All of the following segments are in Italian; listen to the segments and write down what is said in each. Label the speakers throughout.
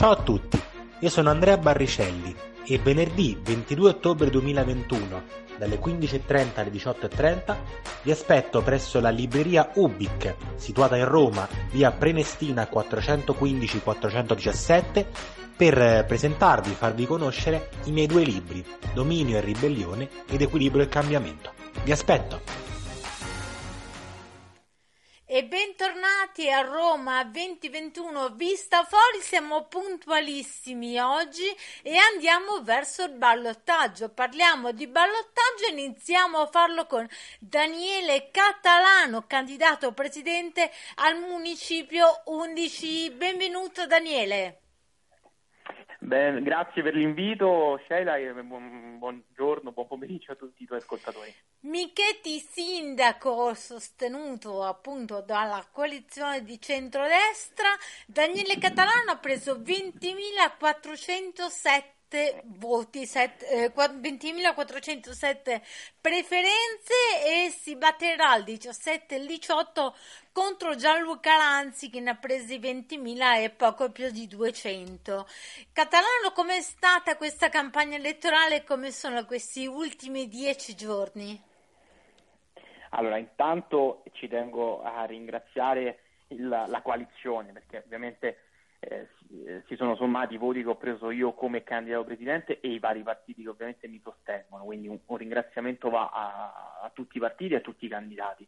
Speaker 1: Ciao a tutti, io sono Andrea Barricelli e venerdì 22 ottobre 2021, dalle 15.30 alle 18.30, vi aspetto presso la libreria Ubic, situata in Roma, via Prenestina 415-417, per presentarvi e farvi conoscere i miei due libri, Dominio e Ribellione ed Equilibrio e Cambiamento. Vi aspetto!
Speaker 2: Bentornati a Roma 2021, vista fuori, siamo puntualissimi oggi e andiamo verso il ballottaggio. Parliamo di ballottaggio e iniziamo a farlo con Daniele Catalano, candidato presidente al municipio 11. Benvenuto Daniele.
Speaker 3: Beh, grazie per l'invito, Sheila, e buon, buongiorno, buon pomeriggio a tutti i tuoi ascoltatori.
Speaker 2: Michetti, sindaco sostenuto appunto dalla coalizione di centrodestra, Daniele Catalano ha preso 20.407 voti, set, eh, 20.407 preferenze e si batterà il 17 e il 18 contro Gianluca Lanzi che ne ha presi 20.000 e poco più di 200. Catalano, com'è stata questa campagna elettorale e come sono questi ultimi dieci giorni?
Speaker 3: Allora, intanto ci tengo a ringraziare il, la coalizione perché ovviamente eh, si, sono sommati i voti che ho preso io come candidato presidente e i vari partiti che ovviamente mi sostengono, quindi un, un ringraziamento va a, a, tutti i partiti e a tutti i candidati.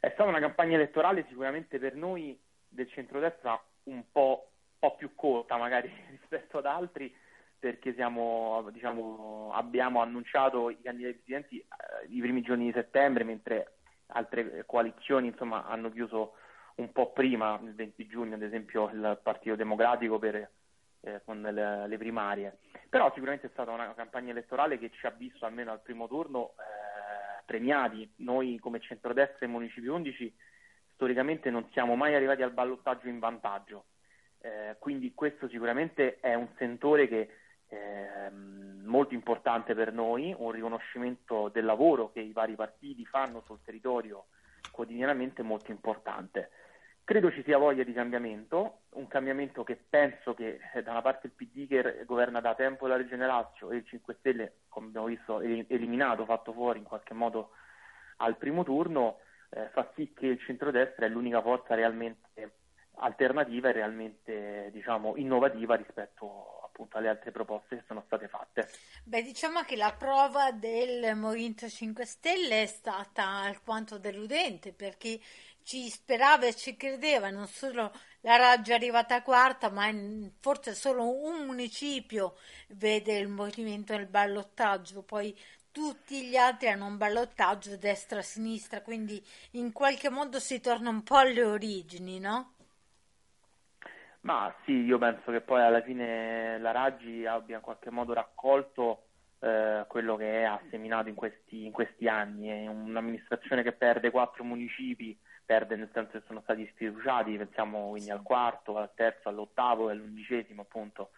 Speaker 3: È stata una campagna elettorale sicuramente per noi del centrodestra un po', po più corta magari rispetto ad altri perché siamo, diciamo, abbiamo annunciato i candidati presidenti eh, i primi giorni di settembre mentre altre coalizioni insomma, hanno chiuso un po' prima, il 20 giugno ad esempio, il Partito Democratico per, eh, con le, le, primarie. Però sicuramente è stata una campagna elettorale che ci ha visto almeno al primo turno eh, premiati. Noi come centrodestra e Municipi 11 storicamente non siamo mai arrivati al ballottaggio in vantaggio. Eh, quindi questo sicuramente è un sentore che è ehm, molto importante per noi, un riconoscimento del lavoro che i vari partiti fanno sul territorio quotidianamente molto importante. Credo ci sia voglia di cambiamento, un cambiamento che penso che eh, da una parte il PD che governa da tempo la Regione Lazio e il 5 Stelle, come abbiamo visto, eliminato, fatto fuori in qualche modo al primo turno, eh, fa sì che il centrodestra è l'unica forza realmente alternativa e realmente diciamo, innovativa rispetto appunto alle altre proposte che sono state fatte.
Speaker 2: Beh, diciamo che la prova del Movimento 5 Stelle è stata alquanto deludente perché ci sperava e ci credeva, non solo la Raggia è arrivata quarta, ma forse solo un municipio vede il movimento nel ballottaggio, poi tutti gli altri hanno un ballottaggio destra-sinistra, quindi in qualche modo si torna un po' alle origini, no?
Speaker 3: Ma sì, io penso che poi alla fine la Raggi abbia in qualche modo raccolto eh, quello che ha seminato in questi, in questi anni. È un'amministrazione che perde quattro municipi perde nel senso che sono stati sfiduciati, pensiamo quindi al quarto, al terzo, all'ottavo e all'undicesimo appunto,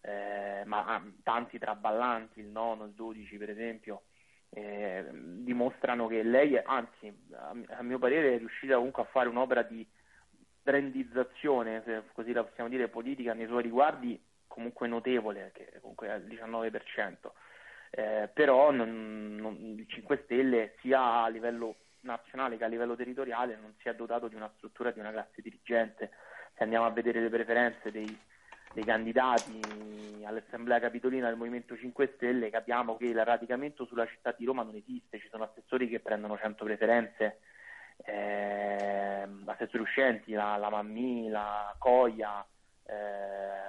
Speaker 3: eh, ma ah, tanti traballanti, il nono, il dodici per esempio, eh, dimostrano che lei, anzi a, mio parere è riuscita comunque a fare un'opera di trendizzazione, se così la possiamo dire, politica nei suoi riguardi comunque notevole, che comunque è al 19%. Eh, però non, non, il 5 Stelle sia a livello nazionale che a livello territoriale non si è dotato di una struttura di una classe dirigente. Se andiamo a vedere le preferenze dei, dei candidati all'Assemblea Capitolina del Movimento 5 Stelle, capiamo che il radicamento sulla città di Roma non esiste, ci sono assessori che prendono 100 preferenze, eh, assessori uscenti, la, la Mammì, la Coia, eh,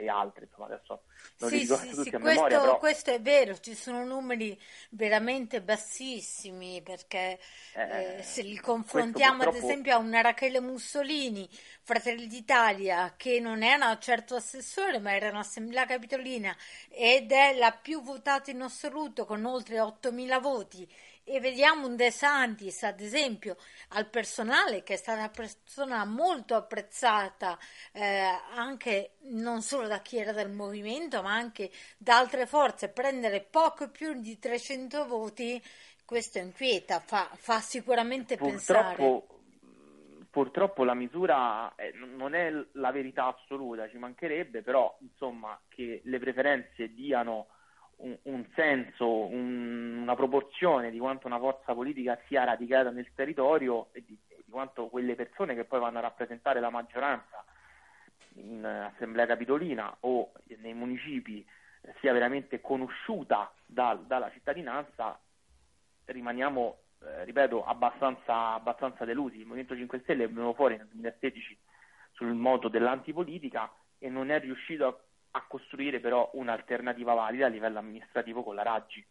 Speaker 3: e altre, insomma adesso non
Speaker 2: sì,
Speaker 3: li ricordo
Speaker 2: sì,
Speaker 3: tutti
Speaker 2: sì,
Speaker 3: a
Speaker 2: questo,
Speaker 3: memoria, però...
Speaker 2: questo è vero, ci sono numeri veramente bassissimi perché
Speaker 3: Eh,
Speaker 2: eh, se li confrontiamo ad
Speaker 3: purtroppo-
Speaker 2: esempio a una Rachele Mussolini, Fratelli d'Italia, che non era certo assessore ma era un'assemblea capitolina ed è la più votata in assoluto con oltre 8.000 voti e vediamo un De Santis, ad esempio, al personale che è stata una persona molto apprezzata eh, anche non solo da chi era del movimento, ma anche da altre forze, prendere poco più di 300 voti, questo inquieta, fa, fa sicuramente pensare.
Speaker 3: Purtroppo, purtroppo la misura eh, non è la verità assoluta, ci mancherebbe, però insomma che le preferenze diano un, senso, un- una proporzione di quanto una forza politica sia radicata nel territorio e di, di quanto quelle persone che poi vanno a rappresentare la maggioranza in assemblea capitolina o nei municipi sia veramente conosciuta dal- dalla cittadinanza, rimaniamo, eh, ripeto, abbastanza, abbastanza delusi. Il Movimento 5 Stelle è venuto fuori nel 2016 sul modo dell'antipolitica e non è riuscito a, a costruire però un'alternativa valida a livello amministrativo con la Raggi.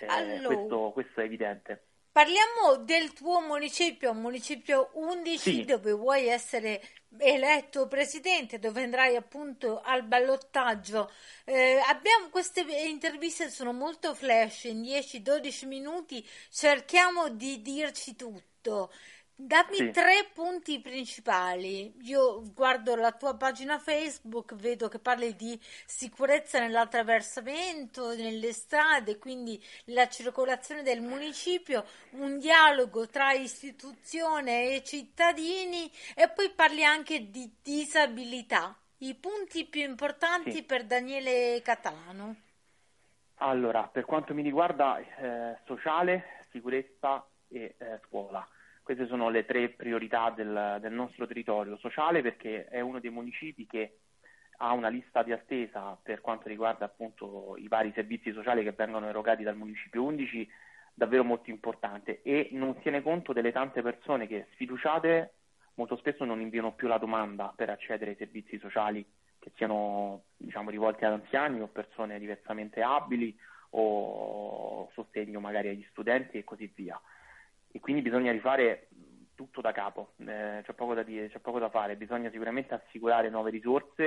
Speaker 3: Eh,
Speaker 2: Allora.
Speaker 3: questo, questo è evidente.
Speaker 2: Parliamo del tuo municipio, municipio 11,
Speaker 3: Sì.
Speaker 2: dove vuoi essere eletto presidente, dove andrai appunto al ballottaggio. Eh, abbiamo queste interviste sono molto flash, in 10-12 minuti cerchiamo di dirci tutto. Dammi
Speaker 3: Sì.
Speaker 2: tre punti principali. Io guardo la tua pagina Facebook, vedo che parli di sicurezza nell'attraversamento, nelle strade, quindi la circolazione del municipio, un dialogo tra istituzione e cittadini e poi parli anche di disabilità. I punti più importanti
Speaker 3: Sì.
Speaker 2: per Daniele Catalano.
Speaker 3: Allora, per quanto mi riguarda, eh, sociale, sicurezza e eh, scuola. Queste sono le tre priorità del, del nostro territorio. Sociale perché è uno dei municipi che ha una lista di attesa per quanto riguarda appunto i vari servizi sociali che vengono erogati dal municipio 11 davvero molto importante e non tiene conto delle tante persone che sfiduciate molto spesso non inviano più la domanda per accedere ai servizi sociali che siano diciamo, rivolti ad anziani o persone diversamente abili o sostegno magari agli studenti e così via. E quindi bisogna rifare tutto da capo, eh, c'è poco da dire, c'è poco da fare, bisogna sicuramente assicurare nuove risorse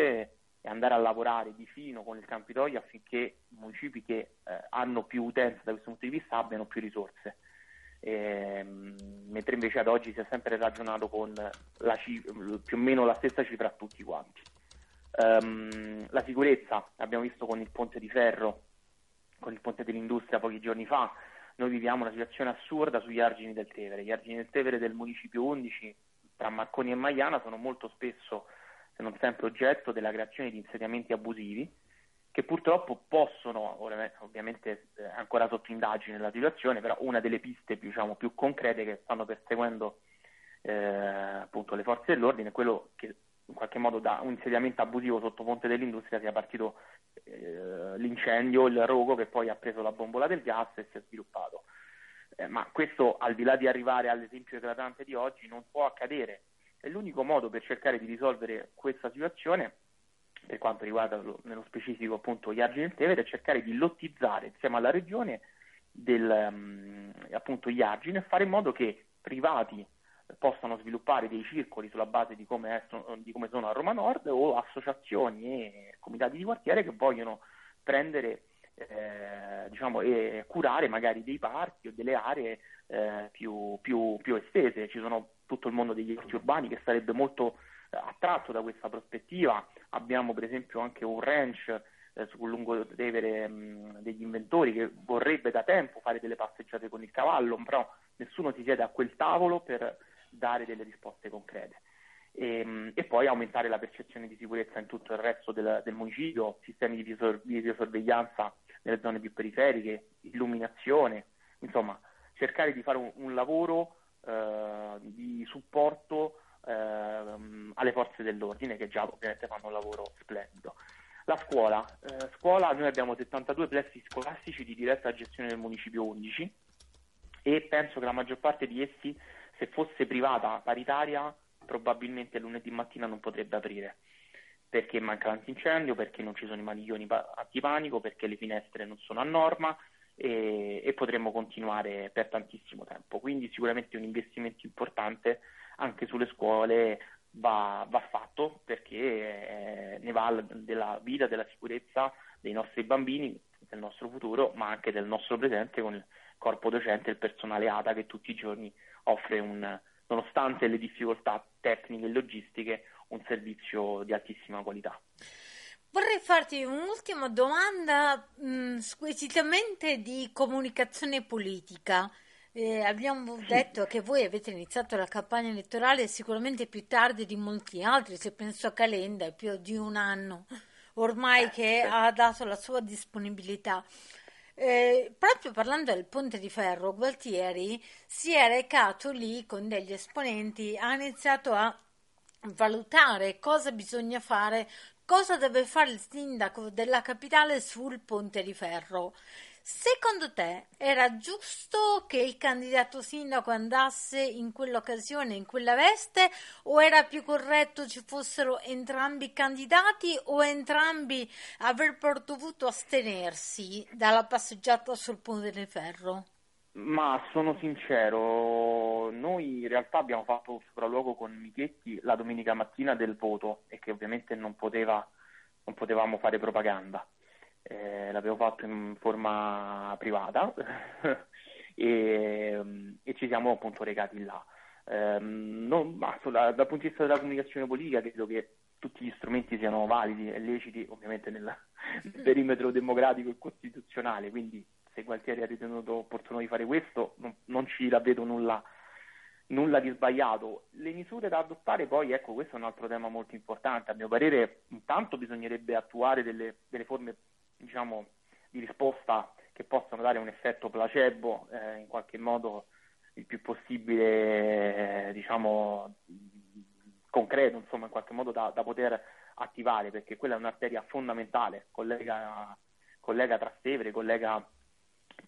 Speaker 3: e andare a lavorare di fino con il Campidoglio affinché i municipi che eh, hanno più utenza da questo punto di vista abbiano più risorse. Ehm, mentre invece ad oggi si è sempre ragionato con la ci- più o meno la stessa cifra a tutti quanti. Ehm, la sicurezza, abbiamo visto con il ponte di ferro, con il ponte dell'industria pochi giorni fa, noi viviamo una situazione assurda sugli argini del Tevere. Gli argini del Tevere del municipio 11 tra Marconi e Maiana sono molto spesso, se non sempre, oggetto della creazione di insediamenti abusivi che purtroppo possono, ovviamente è ancora sotto indagine la situazione, però una delle piste diciamo, più concrete che stanno perseguendo eh, appunto le forze dell'ordine è quello che in qualche modo da un insediamento abusivo sotto Ponte dell'Industria sia partito eh, l'incendio, il rogo che poi ha preso la bombola del gas e si è sviluppato. Eh, ma questo, al di là di arrivare all'esempio eclatante di oggi, non può accadere. E l'unico modo per cercare di risolvere questa situazione, per quanto riguarda lo- nello specifico appunto gli argini del Tevere, è cercare di lottizzare insieme alla regione del, mm, appunto gli argini e fare in modo che privati possano sviluppare dei circoli sulla base di come, è- di come sono a Roma Nord o associazioni e comitati di quartiere che vogliono prendere eh, diciamo, e curare magari dei parchi o delle aree eh, più, più- più estese. Ci sono tutto il mondo degli orti urbani che sarebbe molto eh, attratto da questa prospettiva. Abbiamo per esempio anche un ranch eh, sul lungo Tevere mh, degli inventori che vorrebbe da tempo fare delle passeggiate con il cavallo, però nessuno si siede a quel tavolo per dare delle risposte concrete. E, mh, e poi aumentare la percezione di sicurezza in tutto il resto del, del municipio, sistemi di videosorveglianza nelle zone più periferiche, illuminazione, insomma cercare di fare un, un lavoro eh, di supporto ehm, alle forze dell'ordine che già ovviamente fanno un lavoro splendido. La scuola, eh, scuola noi abbiamo 72 plessi scolastici di diretta gestione del municipio 11 e penso che la maggior parte di essi, se fosse privata paritaria, probabilmente lunedì mattina non potrebbe aprire. perché manca l'antincendio, perché non ci sono i maniglioni antipanico, perché le finestre non sono a norma e, e potremmo continuare per tantissimo tempo. Quindi sicuramente un investimento importante anche sulle scuole va, va fatto perché eh, ne va della vita, della sicurezza dei nostri bambini, del nostro futuro, ma anche del nostro presente con corpo docente e il personale ATA che tutti i giorni offre un, nonostante le difficoltà tecniche e logistiche, un servizio di altissima qualità.
Speaker 2: Vorrei farti un'ultima domanda mh, mm, squisitamente di comunicazione politica. Eh, abbiamo detto che voi avete iniziato la campagna elettorale sicuramente più tardi di molti altri, se penso a Calenda è più di un anno ormai che ha dato la sua disponibilità. Eh, proprio parlando del ponte di ferro, Gualtieri si è recato lì con degli esponenti, ha iniziato a valutare cosa bisogna fare, cosa deve fare il sindaco della capitale sul ponte di ferro. Secondo te era giusto che il candidato sindaco andasse in quell'occasione, in quella veste, o era più corretto ci fossero entrambi i candidati o entrambi avrebbero dovuto astenersi dalla passeggiata sul ponte di ferro?
Speaker 3: Ma sono sincero, noi in realtà abbiamo fatto sopralluogo con Michetti la domenica mattina del voto e che ovviamente non, poteva, non potevamo fare propaganda eh, l'avevo fatto in forma privata e, e, ci siamo appunto recati là. Eh, non, ma sulla, dal punto di vista della comunicazione politica credo che tutti gli strumenti siano validi e leciti ovviamente nel, nel perimetro democratico e costituzionale, quindi se Gualtieri ha ritenuto opportuno di fare questo non, non ci la vedo nulla, nulla di sbagliato. Le misure da adottare poi, ecco, questo è un altro tema molto importante. A mio parere, intanto bisognerebbe attuare delle, delle forme diciamo, di risposta che possano dare un effetto placebo eh, in qualche modo il più possibile eh, diciamo, concreto, insomma, in qualche modo da, da, poter attivare, perché quella è un'arteria fondamentale, collega, collega Trastevere, collega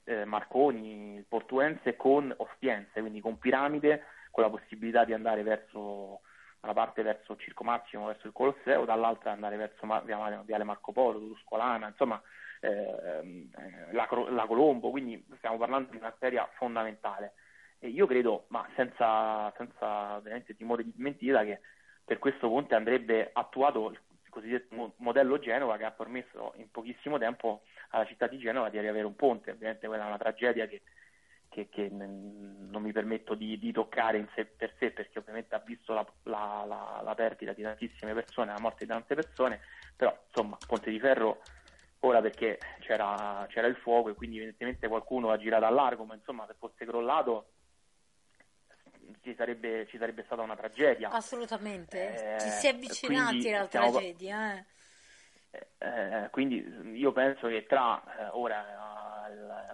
Speaker 3: eh, Marconi, Portuense con Ostiense, quindi con Piramide, con la possibilità di andare verso una parte verso Circo Massimo, verso il Colosseo, dall'altra andare verso Viale Marco Polo, Tuscolana, insomma ehm, eh, la, la, Colombo, quindi stiamo parlando di un'arteria fondamentale. E io credo, ma senza, senza ovviamente timore di smentita, che per questo ponte andrebbe attuato il cosiddetto modello Genova che ha permesso in pochissimo tempo alla città di Genova di riavere un ponte, ovviamente quella è una tragedia che che, che non mi permetto di, di, toccare in sé per sé perché ovviamente ha visto la, la, la, la, perdita di tantissime persone, la morte di tante persone, però insomma Ponte di Ferro ora perché c'era, c'era il fuoco e quindi evidentemente qualcuno ha girato a largo, ma insomma se fosse crollato ci sarebbe, ci sarebbe stata una tragedia.
Speaker 2: Assolutamente, eh, ci si è avvicinati alla tragedia. Eh.
Speaker 3: Eh, quindi io penso che tra eh, ora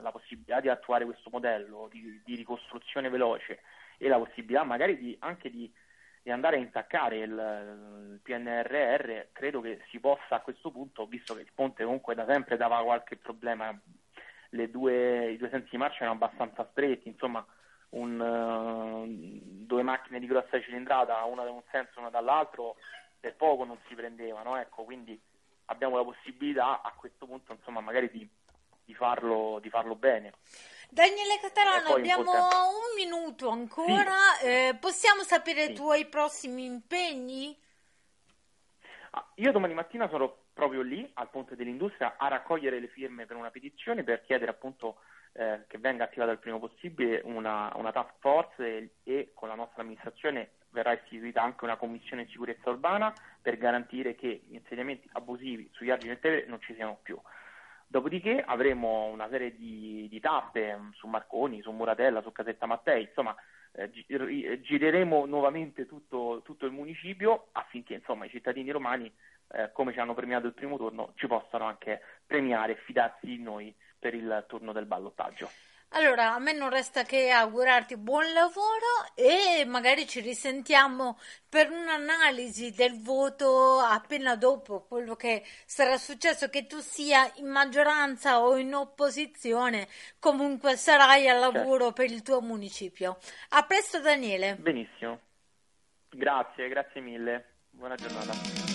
Speaker 3: la, possibilità di attuare questo modello di, di, ricostruzione veloce e la possibilità magari di, anche di, di, andare a intaccare il, il, PNRR, credo che si possa a questo punto, visto che il ponte comunque da sempre dava qualche problema, due, i due sensi di marcia erano abbastanza stretti, insomma un, uh, due macchine di grossa cilindrata, una da un senso e una dall'altro, per poco non si prendevano, ecco, quindi abbiamo la possibilità a questo punto insomma magari di di farlo, di farlo bene.
Speaker 2: Daniele Catalano, abbiamo un minuto ancora, sì. eh, possiamo sapere sì. i tuoi prossimi impegni?
Speaker 3: Ah, io domani mattina sarò proprio lì al Ponte dell'Industria a raccogliere le firme per una petizione per chiedere appunto eh, che venga attivata il prima possibile una, una task force e, e, con la nostra amministrazione verrà istituita anche una commissione di sicurezza urbana per garantire che gli insediamenti abusivi sugli argini del Tevere non ci siano più. Dopodiché avremo una serie di, di tappe mm, su Marconi, su Muratella, su Casetta Mattei, insomma eh, gireremo nuovamente tutto, tutto, il municipio affinché insomma, i cittadini romani, eh, come ci hanno premiato il primo turno, ci possano anche premiare e fidarsi di noi per il turno del ballottaggio.
Speaker 2: Allora, a me non resta che augurarti buon lavoro e magari ci risentiamo per un'analisi del voto appena dopo quello che sarà successo, che tu sia in maggioranza o in opposizione, comunque sarai al lavoro certo. per il tuo municipio. A presto Daniele.
Speaker 3: Benissimo. Grazie, grazie mille. Buona giornata.